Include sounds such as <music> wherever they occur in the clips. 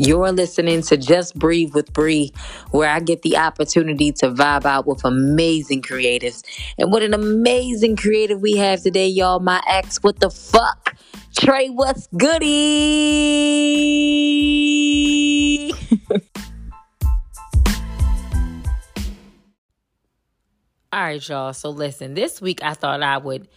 You're listening to Just Breathe with Bri, where I get the opportunity to vibe out with amazing creatives. And what an amazing creative we have today, y'all. My ex, what the fuck? Trae, what's goody? <laughs> All right, y'all. So listen, this week I thought I would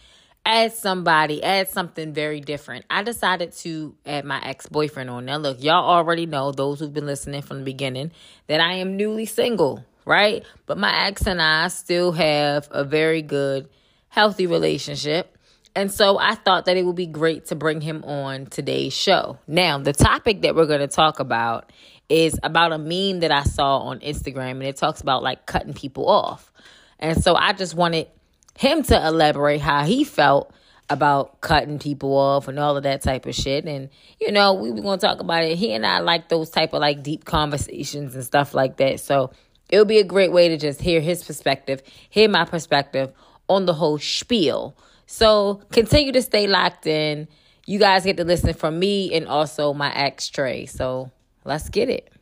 add somebody, add something very different. I decided to add my ex boyfriend on. Now, look, y'all already know, those who've been listening from the beginning, that I am newly single, right? But my ex and I still have a very good, healthy relationship. And so I thought that it would be great to bring him on today's show. Now, the topic that we're going to talk about is about a meme that I saw on Instagram, and it talks about like cutting people off. And so I just wanted him to elaborate how he felt about cutting people off and all of that type of shit. And, you know, we were going to talk about it. He and I like those type of like deep conversations and stuff like that. So it would be a great way to just hear his perspective, hear my perspective on the whole spiel. So continue to stay locked in. You guys get to listen from me and also my ex Trae. So let's get it.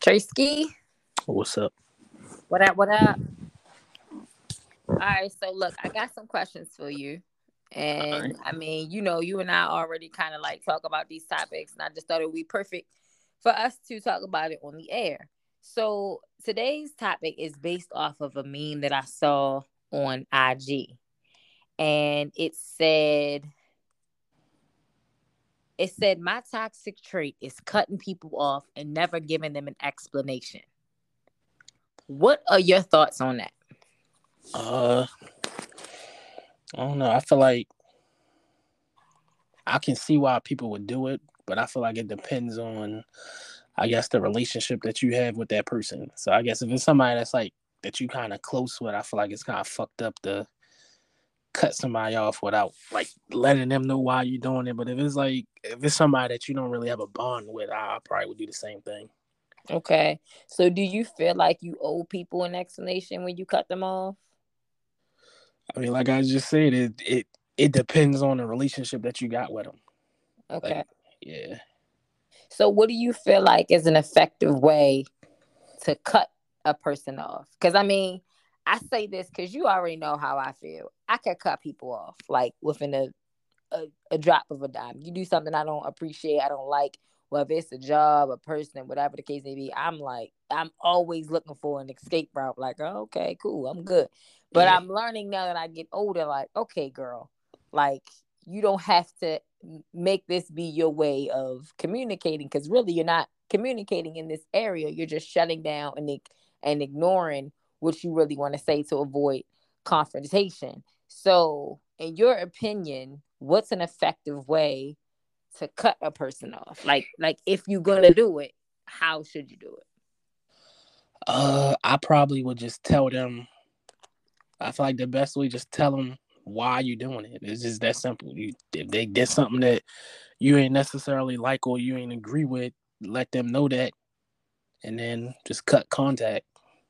Traskii. What's up? What up? What up? All right, so look, I got some questions for you. And right. I mean, you know, you and I already kind of like talk about these topics, and I just thought it would be perfect for us to talk about it on the air. So today's topic is based off of a meme that I saw on IG. And it said, it said, my toxic trait is cutting people off and never giving them an explanation. What are your thoughts on that? Uh, I don't know. I feel like I can see why people would do it, but I feel like it depends on, I guess, the relationship that you have with that person. So I guess if it's somebody that's like that you kind of close with, I feel like it's kind of fucked up to cut somebody off without like letting them know why you're doing it. But if it's like if it's somebody that you don't really have a bond with, I probably would do the same thing. Okay. So do you feel like you owe people an explanation when you cut them off? I mean, like I just said, it it it depends on the relationship that you got with them. Okay. Like, yeah. So, what do you feel like is an effective way to cut a person off? Because I mean, I say this because you already know how I feel. I can cut people off like within a, a a drop of a dime. You do something I don't appreciate, I don't like, whether it's a job, a person, whatever the case may be. I'm like, I'm always looking for an escape route. Like, oh, okay, cool, I'm good. But yeah. I'm learning now that I get older, like, okay, girl, like you don't have to make this be your way of communicating because really you're not communicating in this area. You're just shutting down and and ignoring what you really want to say to avoid confrontation. So, in your opinion, what's an effective way to cut a person off? Like, like if you're gonna do it, how should you do it? Uh, I probably would just tell them I feel like the best way just tell them why you're doing it. It's just that simple. You if they did something that you ain't necessarily like or you ain't agree with, let them know that, and then just cut contact.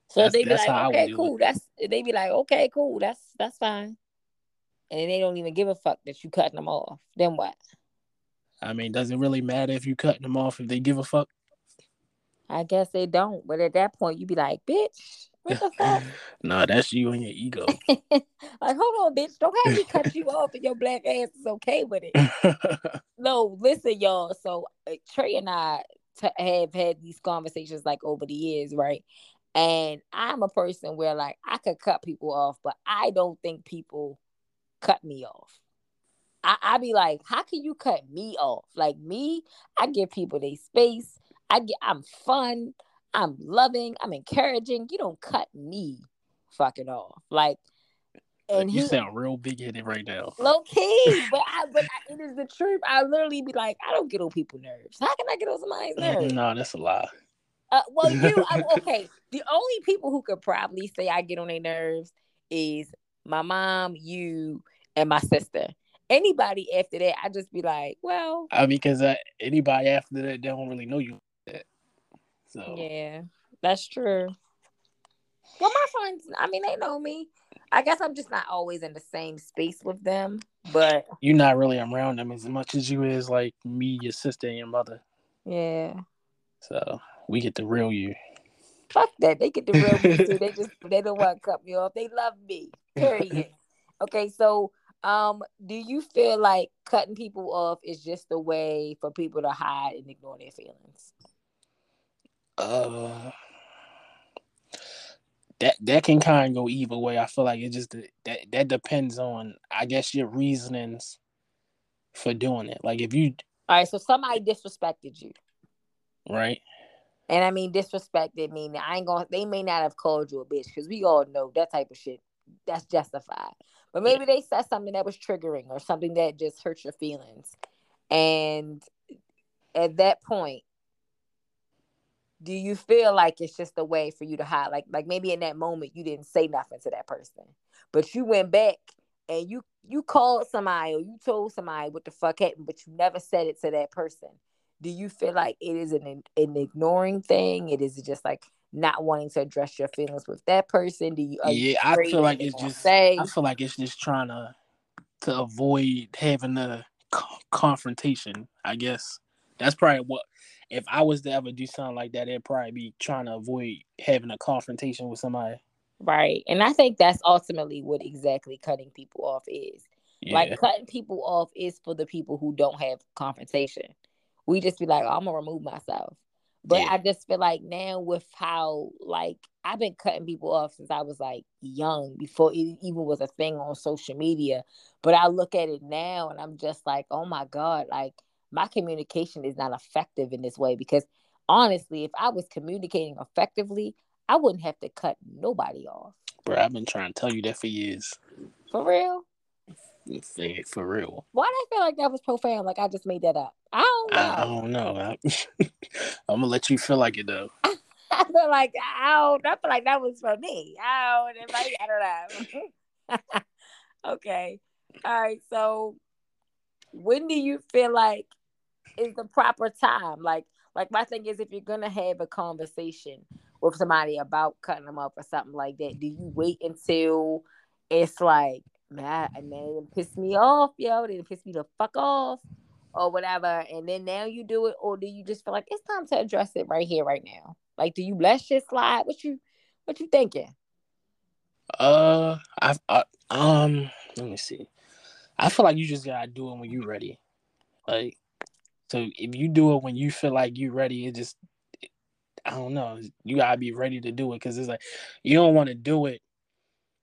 So that's, they be like, okay, cool. That's they be like, okay, cool. That's that's fine. And then they don't even give a fuck that you cutting them off. Then what? I mean, does it really matter if you cutting them off if they give a fuck? I guess they don't. But at that point, you be like, bitch, what the fuck? <laughs> nah, that's you and your ego. <laughs> like, hold on, bitch. Don't have me cut you off and your black ass is okay with it. <laughs> no, listen, y'all. So uh, Trae and I t- have had these conversations like over the years, right? And I'm a person where like I could cut people off, but I don't think people cut me off. I, I be like, how can you cut me off? Like me, I give people their space. I get I'm fun. I'm loving, I'm encouraging. You don't cut me fucking off. Like and you he, sound real big headed right now. Low key, but <laughs> I, but I, it is the truth. I literally be like, I don't get on people's nerves. How can I get on somebody's nerves? no, that's a lie. Uh, well, you <laughs> I, okay. The only people who could probably say I get on their nerves is my mom, you, and my sister. Anybody after that, I just be like, well, I mean, because uh, anybody after that, they don't really know you. So yeah, that's true. Well, my friends, I mean, they know me. I guess I'm just not always in the same space with them, but you're not really around them as much as you is like me, your sister, and your mother. Yeah. So we get the real you. Fuck that. They get the real me too. They <laughs> just they don't want to cut me off. They love me. Period. okay, so um, do you feel like cutting people off is just a way for people to hide and ignore their feelings? Uh that that can kind of go either way. I feel like it just that that depends on I guess your reasonings for doing it. Like if you all right, so somebody disrespected you, right? And I mean disrespected mean I ain't gonna. They may not have called you a bitch because we all know that type of shit. That's justified. But maybe they said something that was triggering or something that just hurt your feelings. And at that point, do you feel like it's just a way for you to hide? Like, like maybe in that moment you didn't say nothing to that person, but you went back and you you called somebody or you told somebody what the fuck happened, but you never said it to that person. Do you feel like it is an an ignoring thing? It is just like not wanting to address your feelings with that person? Do you? Yeah, I feel like it's just. Say? I feel like it's just trying to to avoid having a confrontation. I guess that's probably what. If I was to ever do something like that, it'd probably be trying to avoid having a confrontation with somebody. Right, and I think that's ultimately what exactly cutting people off is. Yeah. Like cutting people off is for the people who don't have confrontation. We just be like, oh, I'm gonna remove myself. But yeah. I just feel like now with how like I've been cutting people off since I was like young before it even was a thing on social media. But I look at it now and I'm just like, oh my God, like my communication is not effective in this way because honestly, if I was communicating effectively, I wouldn't have to cut nobody off. Bro, I've been trying to tell you that for years. For real? For real. Why do I feel like that was profound? Like I just made that up. I don't know. I, I don't know. I, <laughs> am gonna let you feel like it though. <laughs> I feel like I don't. I feel like that was for me. I don't. I don't know. <laughs> okay. All right. So, when do you feel like is the proper time? Like, like my thing is, if you're gonna have a conversation with somebody about cutting them up or something like that, do you wait until it's like man, and then it pissed me off, yo. They piss me the fuck off, or whatever. And then now you do it, or do you just feel like it's time to address it right here, right now? Like, do you let shit slide? What you, what you thinking? Uh, I, I um, let me see. I feel like you just gotta do it when you're ready. Like, so if you do it when you feel like you're ready, it just, I don't know. You gotta be ready to do it because it's like you don't want to do it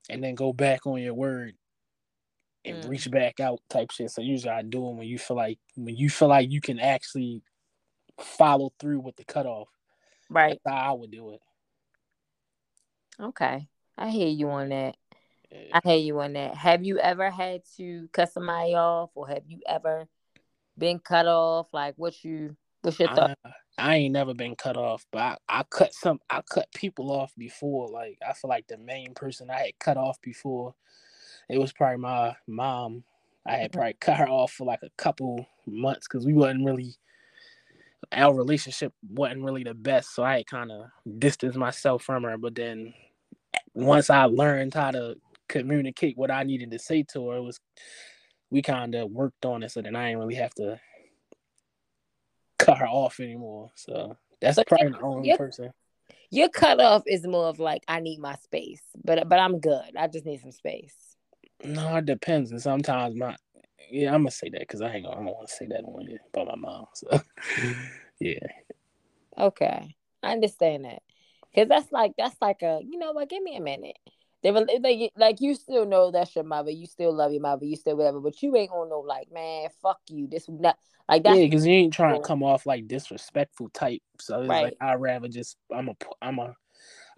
and then go back on your word and mm. reach back out type shit. So usually I do it when you feel like when you feel like you can actually follow through with the cutoff. Right. That's how I would do it. Okay. I hear you on that. Yeah. I hear you on that. Have you ever had to cut somebody off or have you ever been cut off? Like what you what's your thought? I, I ain't never been cut off, but I, I cut some I cut people off before. Like I feel like the main person I had cut off before it was probably my mom. I had mm-hmm. probably cut her off for like a couple months because we wasn't really our relationship wasn't really the best, so I kind of distanced myself from her. But then once I learned how to communicate what I needed to say to her, it was we kind of worked on it, so then I didn't really have to cut her off anymore. So that's but probably the only person. Your cutoff is more of like I need my space, but but I'm good. I just need some space. No, it depends. And sometimes my yeah, I'm gonna say that because I ain't gonna I don't want to say that on it about my mom. So <laughs> yeah. Okay, I understand that because that's like that's like a you know what? Give me a minute. They were like, like you still know that's your mother. You still love your mother. You still whatever. But you ain't gonna know like man, fuck you. This not like that. Yeah, because you ain't trying to come off like disrespectful type. So it's right. like I'd rather just I'm a I'm a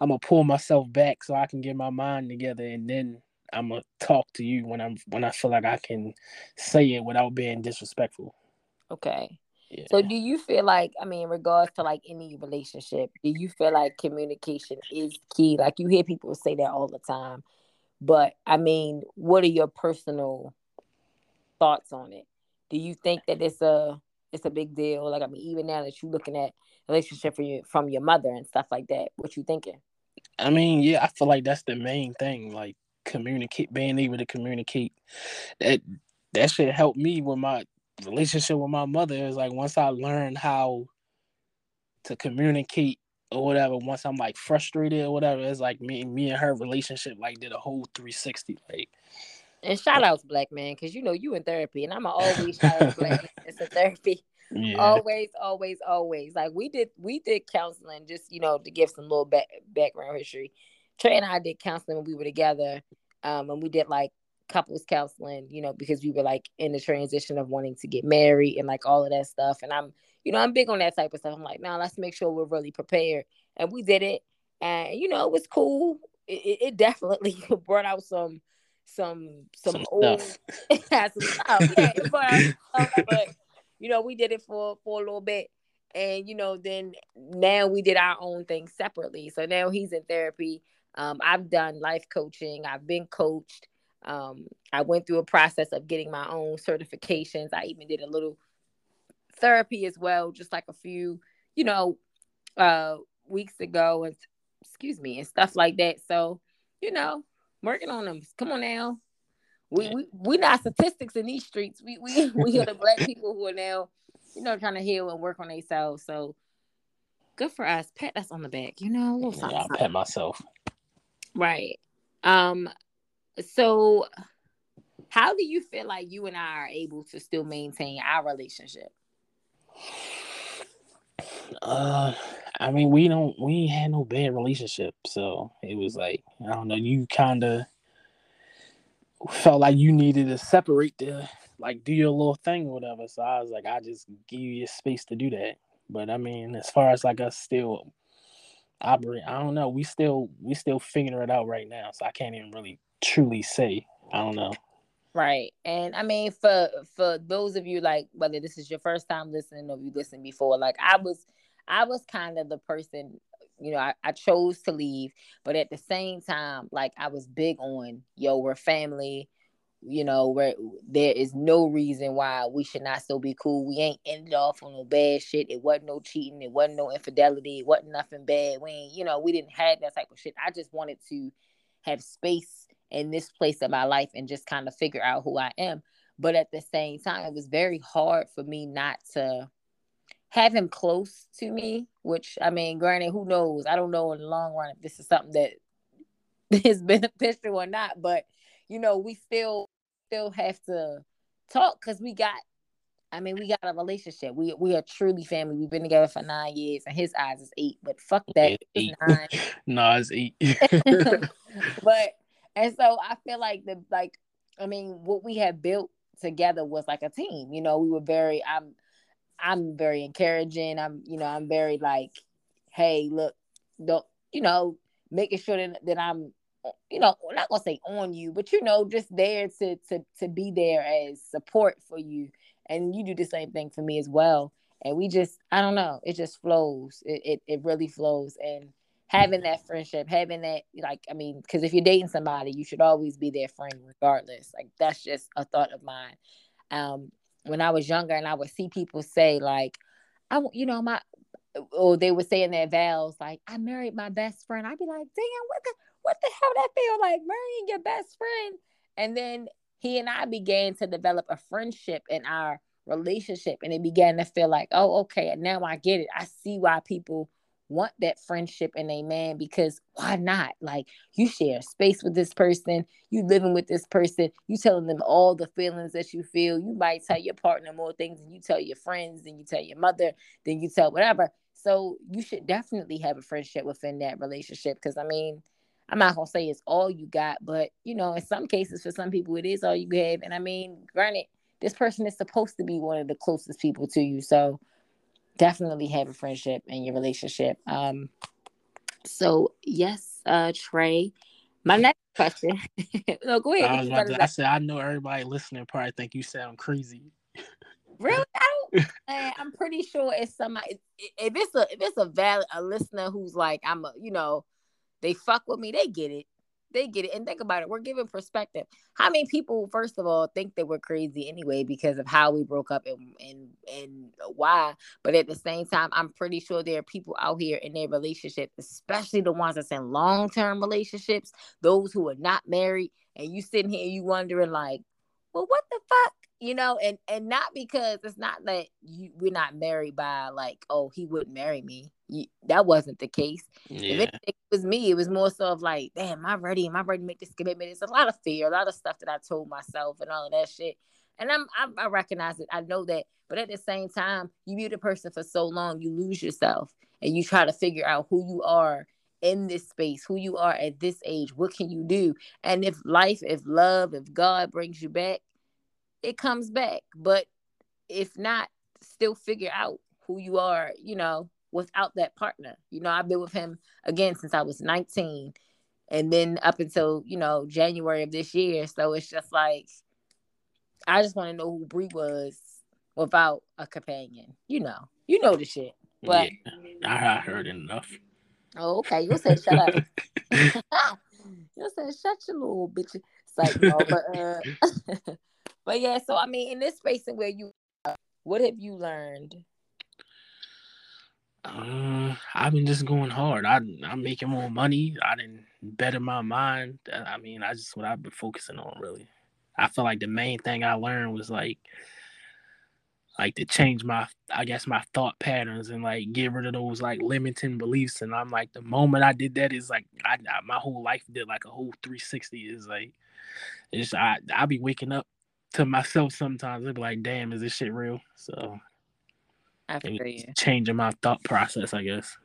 I'm gonna pull myself back so I can get my mind together and then I'm gonna talk to you when I'm when I feel like I can say it without being disrespectful. Okay. Yeah. So do you feel like I mean in regards to like any relationship, do you feel like communication is key? Like you hear people say that all the time. But I mean, what are your personal thoughts on it? Do you think that it's a it's a big deal? Like I mean, even now that you're looking at relationship from your from your mother and stuff like that, what you thinking? I mean, yeah, I feel like that's the main thing. Like communicate, being able to communicate. That that should help me with my relationship with my mother. Is like once I learned how to communicate or whatever. Once I'm like frustrated or whatever, it's like me, me and her relationship like did a whole 360. Like, and shout outs, black man, because you know you in therapy, and I'm always shout out black. It's a therapy. Yeah. Always, always, always. Like we did, we did counseling just you know to give some little back, background history. Trey and I did counseling when we were together, um, and we did like couples counseling, you know, because we were like in the transition of wanting to get married and like all of that stuff. And I'm, you know, I'm big on that type of stuff. I'm like, now let's make sure we're really prepared. And we did it, and you know, it was cool. It, it definitely <laughs> brought out some some some, some old stuff. <laughs> some stuff. Yeah, but, but you know, we did it for for a little bit. And you know, then now we did our own thing separately. So now he's in therapy. Um, I've done life coaching. I've been coached. Um, I went through a process of getting my own certifications. I even did a little therapy as well, just like a few, you know, uh, weeks ago, and excuse me, and stuff like that. So, you know, working on them. Come on now. We we we not statistics in these streets. We we <laughs> we are the black people who are now, you know, trying to heal and work on themselves. So good for us. Pat us on the back, you know. A little yeah, I pat myself. Right. Um. So, how do you feel like you and I are able to still maintain our relationship? Uh, I mean, we don't we had no bad relationship, so it was like I don't know. You kind of felt like you needed to separate the like do your little thing or whatever. So I was like, I just give you space to do that. But I mean, as far as like us still operate, I don't know. We still we still figuring it out right now, so I can't even really truly say. I don't know. Right. And I mean for for those of you like whether this is your first time listening or you listened before, like I was I was kind of the person, you know, I, I chose to leave, but at the same time, like I was big on, yo, we're family, you know, where there is no reason why we should not still be cool. We ain't ended off on no bad shit. It wasn't no cheating, it wasn't no infidelity, it wasn't nothing bad. We ain't, you know, we didn't have that type of shit. I just wanted to have space in this place of my life and just kind of figure out who I am. But at the same time, it was very hard for me not to have him close to me, which I mean, granted, who knows? I don't know in the long run if this is something that <laughs> is beneficial or not, but you know, we still still have to talk because we got I mean, we got a relationship. We we are truly family. We've been together for nine years, and his eyes is eight. But fuck that, eight. nine. <laughs> no, it's eight. <laughs> but and so I feel like the like I mean, what we have built together was like a team. You know, we were very. I'm I'm very encouraging. I'm, you know, I'm very like, hey, look, don't, you know, making sure that, that I'm, you know, I'm not gonna say on you, but you know, just there to to to be there as support for you, and you do the same thing for me as well. And we just, I don't know, it just flows. It it, it really flows, and having that friendship, having that, like, I mean, because if you're dating somebody, you should always be their friend regardless. Like that's just a thought of mine. Um, when I was younger and I would see people say like, I you know my or they would say in their vows like I married my best friend. I'd be like, damn, what the what the hell that feel like marrying your best friend? And then he and I began to develop a friendship in our relationship and it began to feel like, oh, okay, now I get it. I see why people want that friendship in a man because why not? Like you share space with this person, you living with this person, you telling them all the feelings that you feel. You might tell your partner more things than you tell your friends, than you tell your mother, than you tell whatever. So you should definitely have a friendship within that relationship. Cause I mean, I'm not gonna say it's all you got, but you know, in some cases for some people it is all you have. And I mean, granted, this person is supposed to be one of the closest people to you. So definitely have a friendship in your relationship. Um, so yes, uh, Trae. My next <laughs> question. no, go ahead. I, to, I said I know everybody listening probably think you sound crazy. really? I don't. <laughs> I'm pretty sure it's somebody. If it's a if it's a valid a listener who's like I'm a you know, they fuck with me, they get it they get it. And think about it, we're giving perspective. How many people, first of all, think that we're crazy anyway because of how we broke up and and and why? But at the same time, I'm pretty sure there are people out here in their relationship, especially the ones that's in long term relationships, those who are not married, and you sitting here, you wondering like, well, what the fuck? you know, and and not because it's not that you we're not married by like, oh, he wouldn't marry me. You, that wasn't the case. Yeah. If it, it, was me, it was more so of like, damn, am I ready? Am I ready to make this commitment? It's a lot of fear, a lot of stuff that I told myself and all of that shit. And I'm, I'm I recognize it. I know that. But at the same time, you be the person for so long, you lose yourself and you try to figure out who you are in this space, who you are at this age, what can you do? And if life, if love, if God brings you back, it comes back. But if not, still figure out who you are, you know, without that partner. You know, I've been with him again since I was 19 and then up until, you know, January of this year. So it's just like I just want to know who Bri was without a companion. You know. You know the shit. But yeah, I heard enough. Oh, okay. You said shut up. <laughs> <laughs> you said shut your little bitch. It's like no, but uh <laughs> But yeah, so I mean, in this space and where you, what have you learned? Uh, I've been just going hard. I I'm making more money. I didn't better my mind. I mean, I just what I've been focusing on really. I feel like the main thing I learned was like like to change my I guess my thought patterns and like get rid of those like limiting beliefs. And I'm like the moment I did that is like I, I my whole life did like a whole 360 is like it's I I be waking up to myself sometimes. I'd be like, damn, is this shit real? So I feel you. Changing my thought process, I guess.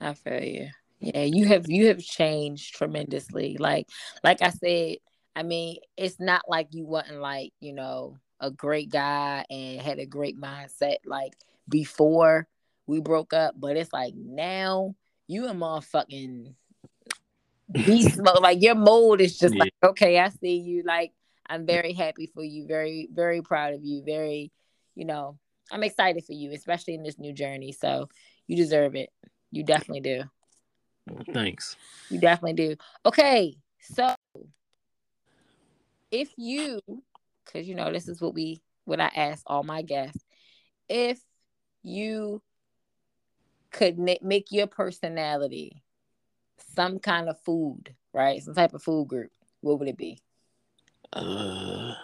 I feel you. Yeah, you have you have changed tremendously. Like like I said, I mean, it's not like you wasn't like, you know, a great guy and had a great mindset like before we broke up, but it's like now you a motherfucking beast <laughs> mode. Like your mold is just yeah. like, okay, I see you. Like I'm very happy for you. Very, very proud of you. Very, you know, I'm excited for you, especially in this new journey. So you deserve it. You definitely do. Thanks. You definitely do. Okay. So if you, because you know, this is what we, what I ask all my guests, if you could make your personality some kind of food, right? Some type of food group, what would it be? Uh,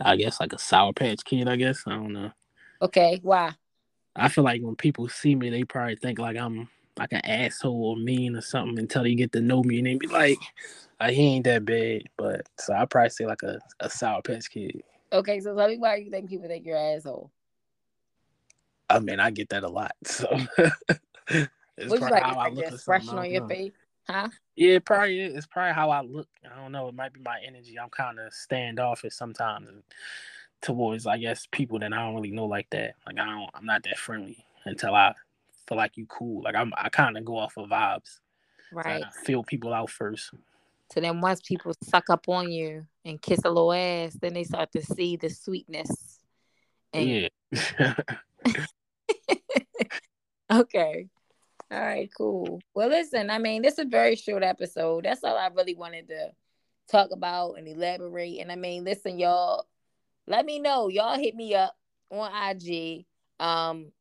I guess like a sour patch kid. I guess I don't know. Okay, why? I feel like when people see me, they probably think like I'm like an asshole or mean or something until they get to know me and they be like, oh, "He ain't that bad." But so I probably say like a, a sour patch kid. Okay, so tell me why you think people think you're an asshole. I mean, I get that a lot. So <laughs> it's What's like, how I look expression on your face. Huh? Yeah, it probably is. it's probably how I look. I don't know. It might be my energy. I'm kind of standoffish sometimes towards, I guess, people that I don't really know like that. Like I don't, I'm not that friendly until I feel like you cool. Like I'm, I kind of go off of vibes. Right. So feel people out first. So then once people suck up on you and kiss a little ass, then they start to see the sweetness. And... Yeah. <laughs> <laughs> okay. All right, cool. Well, listen, I mean, this is a very short episode. That's all I really wanted to talk about and elaborate. And I mean, listen, y'all, let me know. Y'all hit me up on IG. Um,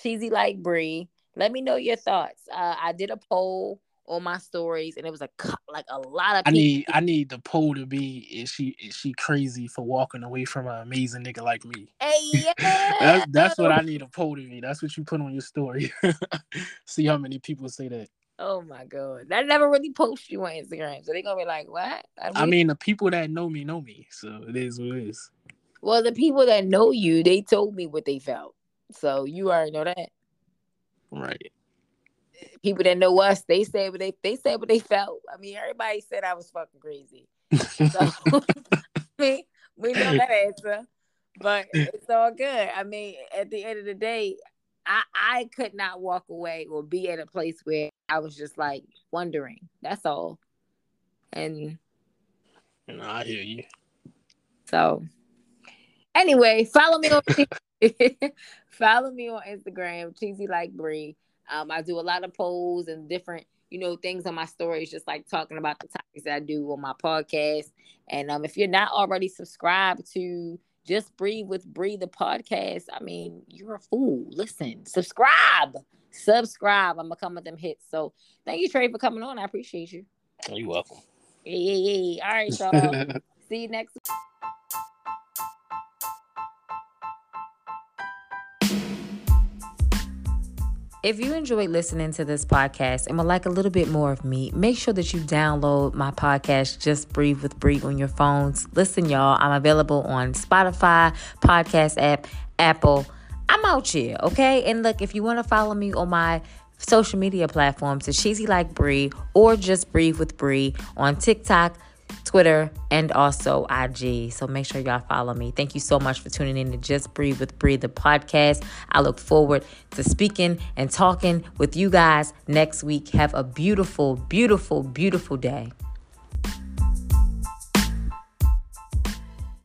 cheesy like Bri. Let me know your thoughts. Uh, I did a poll on my stories, and it was a like a lot of. People. I need I need the poll to be is she is she crazy for walking away from an amazing nigga like me? Hey, yeah. <laughs> that's that's what I need a poll to be. That's what you put on your story. <laughs> See how many people say that. Oh my god, I never really post you on Instagram, so they're gonna be like, "What?" I mean, I mean, the people that know me know me, so it is what it is. Well, the people that know you, they told me what they felt, so you already know that. Right people that know us, they said what they they said what they felt. I mean, everybody said I was fucking crazy. So <laughs> <laughs> I mean, we know that answer. But it's all good. I mean, at the end of the day, I I could not walk away or be at a place where I was just like wondering. That's all. And you know, I hear you. So anyway, follow me on <laughs> follow me on Instagram, cheesy like Bri. Um, I do a lot of polls and different, you know, things on my stories, just like talking about the topics I do on my podcast. And um, if you're not already subscribed to Just Breathe with breathe the podcast, I mean, you're a fool. Listen, subscribe, subscribe. I'm gonna come with them hits. So thank you, Trae, for coming on. I appreciate you. You're welcome. Yeah, yeah, yeah. All right, y'all. <laughs> See you next If you enjoyed listening to this podcast and would like a little bit more of me, make sure that you download my podcast, Just Breathe with Bri, on your phones. Listen, y'all, I'm available on Spotify, podcast app, Apple. I'm out here, okay? And look, if you want to follow me on my social media platforms, it's Cheesy Like Bri or Just Breathe with Bri on TikTok, Twitter, and also IG. So make sure y'all follow me. Thank you so much for tuning in to Just Breathe with Bri, the podcast. I look forward to speaking and talking with you guys next week. Have a beautiful, beautiful, beautiful day.